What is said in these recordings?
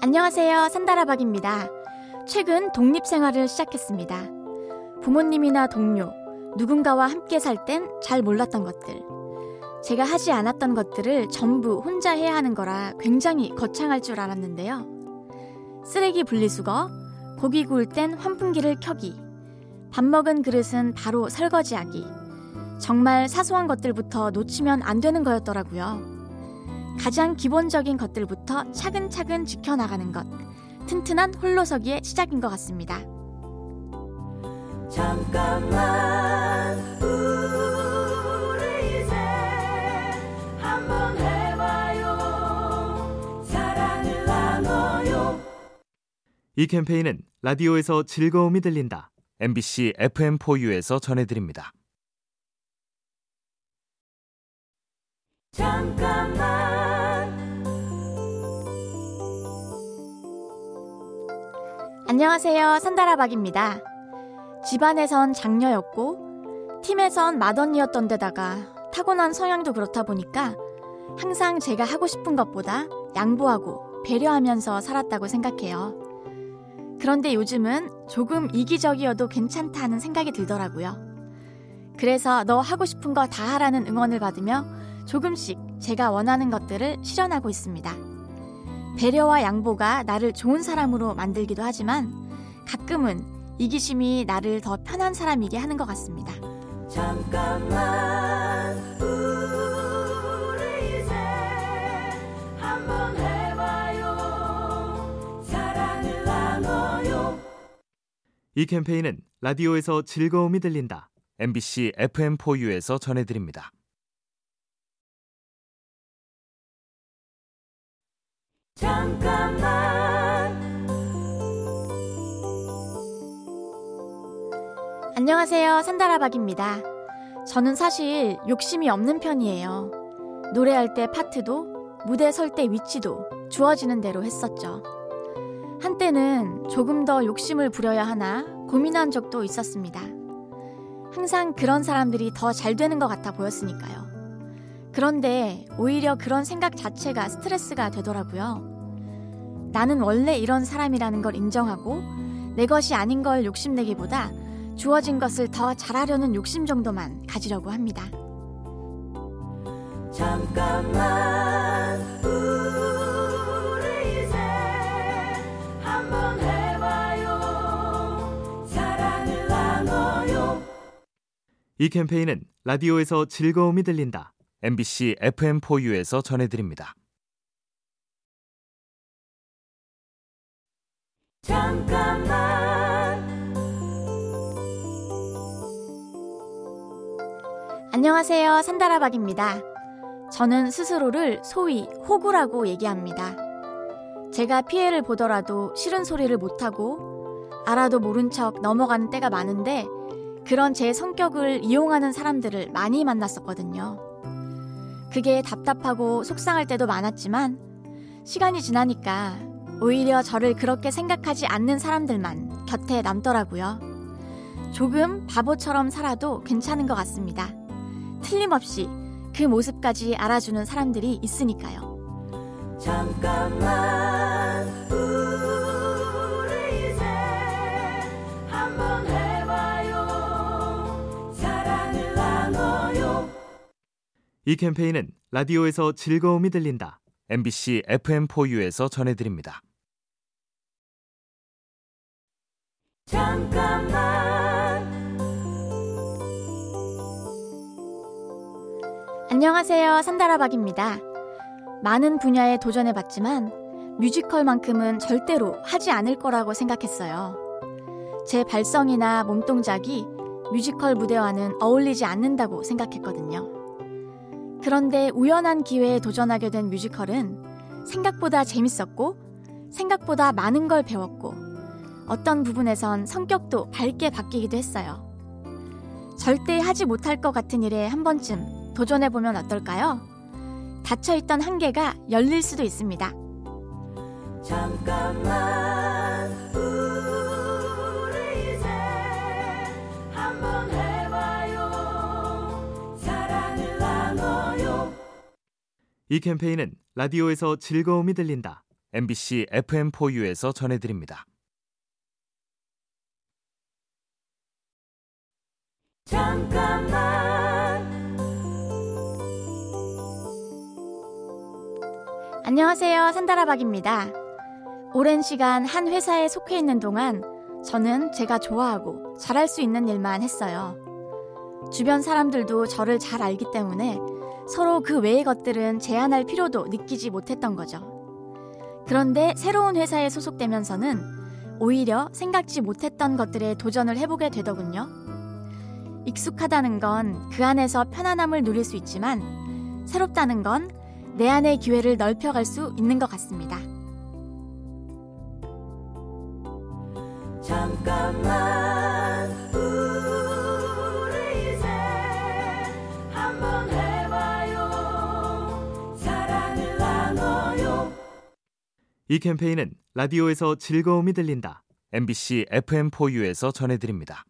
안녕하세요. 산다라박입니다. 최근 독립 생활을 시작했습니다. 부모님이나 동료, 누군가와 함께 살 땐 잘 몰랐던 것들. 제가 하지 않았던 것들을 전부 혼자 해야 하는 거라 굉장히 거창할 줄 알았는데요. 쓰레기 분리수거, 고기 구울 땐 환풍기를 켜기, 밥 먹은 그릇은 바로 설거지하기. 정말 사소한 것들부터 놓치면 안 되는 거였더라고요. 가장 기본적인 것들부터 차근차근 지켜나가는 것. 튼튼한 홀로서기의 시작인 것 같습니다. 잠깐만 우리 이제 한번 해봐요 사랑을 나눠요 이 캠페인은 라디오에서 즐거움이 들린다. MBC FM4U에서 전해드립니다. 안녕하세요. 산다라박입니다. 집안에선 장녀였고, 팀에선 맏언니였던 데다가 타고난 성향도 그렇다 보니까 항상 제가 하고 싶은 것보다 양보하고 배려하면서 살았다고 생각해요. 그런데 요즘은 조금 이기적이어도 괜찮다는 생각이 들더라고요. 그래서 너 하고 싶은 거 다 하라는 응원을 받으며 조금씩 제가 원하는 것들을 실현하고 있습니다. 배려와 양보가 나를 좋은 사람으로 만들기도 하지만 가끔은 이기심이 나를 더 편한 사람이게 하는 것 같습니다. 잠깐만 우리 이제 한번 해봐요 사랑을 나눠요 이 캠페인은 라디오에서 즐거움이 들린다. MBC FM4U에서 전해드립니다. 잠깐만 안녕하세요. 산다라박입니다. 저는 사실 욕심이 없는 편이에요. 노래할 때 파트도 무대 설 때 위치도 주어지는 대로 했었죠. 한때는 조금 더 욕심을 부려야 하나 고민한 적도 있었습니다. 항상 그런 사람들이 더 잘 되는 것 같아 보였으니까요. 그런데 오히려 그런 생각 자체가 스트레스가 되더라고요. 나는 원래 이런 사람이라는 걸 인정하고 내 것이 아닌 걸 욕심내기보다 주어진 것을 더 잘하려는 욕심 정도만 가지려고 합니다. 잠깐만 이 캠페인은 라디오에서 즐거움이 들린다. MBC FM4U에서 전해드립니다. 잠깐만 안녕하세요. 산다라박입니다. 저는 스스로를 소위 호구라고 얘기합니다. 제가 피해를 보더라도 싫은 소리를 못하고 알아도 모른 척 넘어가는 때가 많은데 그런 제 성격을 이용하는 사람들을 많이 만났었거든요. 그게 답답하고 속상할 때도 많았지만 시간이 지나니까 오히려 저를 그렇게 생각하지 않는 사람들만 곁에 남더라고요. 조금 바보처럼 살아도 괜찮은 것 같습니다. 틀림없이 그 모습까지 알아주는 사람들이 있으니까요. 잠깐만 이 캠페인은 라디오에서 즐거움이 들린다. MBC FM4U에서 전해드립니다. 잠깐만 안녕하세요. 산다라박입니다. 많은 분야에 도전해봤지만 뮤지컬만큼은 절대로 하지 않을 거라고 생각했어요. 제 발성이나 몸동작이 뮤지컬 무대와는 어울리지 않는다고 생각했거든요. 그런데 우연한 기회에 도전하게 된 뮤지컬은 생각보다 재밌었고 생각보다 많은 걸 배웠고 어떤 부분에선 성격도 밝게 바뀌기도 했어요. 절대 하지 못할 것 같은 일에 한 번쯤 도전해보면 어떨까요? 닫혀있던 한계가 열릴 수도 있습니다. 잠깐만 이 캠페인은 라디오에서 즐거움이 들린다. MBC FM4U에서 전해드립니다. 잠깐만 안녕하세요. 산다라박입니다. 오랜 시간 한 회사에 속해 있는 동안 저는 제가 좋아하고 잘할 수 있는 일만 했어요. 주변 사람들도 저를 잘 알기 때문에 서로 그 외의 것들은 제한할 필요도 느끼지 못했던 거죠. 그런데 새로운 회사에 소속되면서는 오히려 생각지 못했던 것들에 도전을 해보게 되더군요. 익숙하다는 건 그 안에서 편안함을 누릴 수 있지만 새롭다는 건 내 안의 기회를 넓혀갈 수 있는 것 같습니다. 잠깐만 이 캠페인은 라디오에서 즐거움이 들린다. MBC FM4U에서 전해드립니다.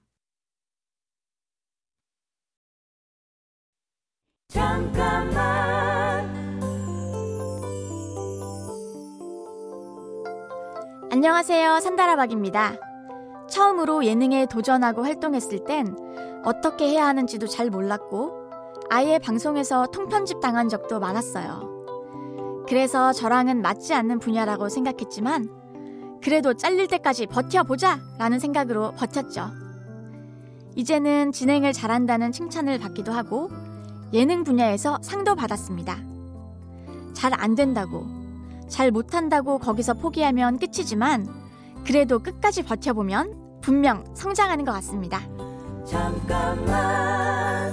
잠깐만 안녕하세요. 산다라박입니다. 처음으로 예능에 도전하고 활동했을 땐 어떻게 해야 하는지도 잘 몰랐고 아예 방송에서 통편집 당한 적도 많았어요. 그래서 저랑은 맞지 않는 분야라고 생각했지만 그래도 잘릴 때까지 버텨보자! 라는 생각으로 버텼죠. 이제는 진행을 잘한다는 칭찬을 받기도 하고 예능 분야에서 상도 받았습니다. 잘 안 된다고, 잘 못한다고 거기서 포기하면 끝이지만 그래도 끝까지 버텨보면 분명 성장하는 것 같습니다. 잠깐만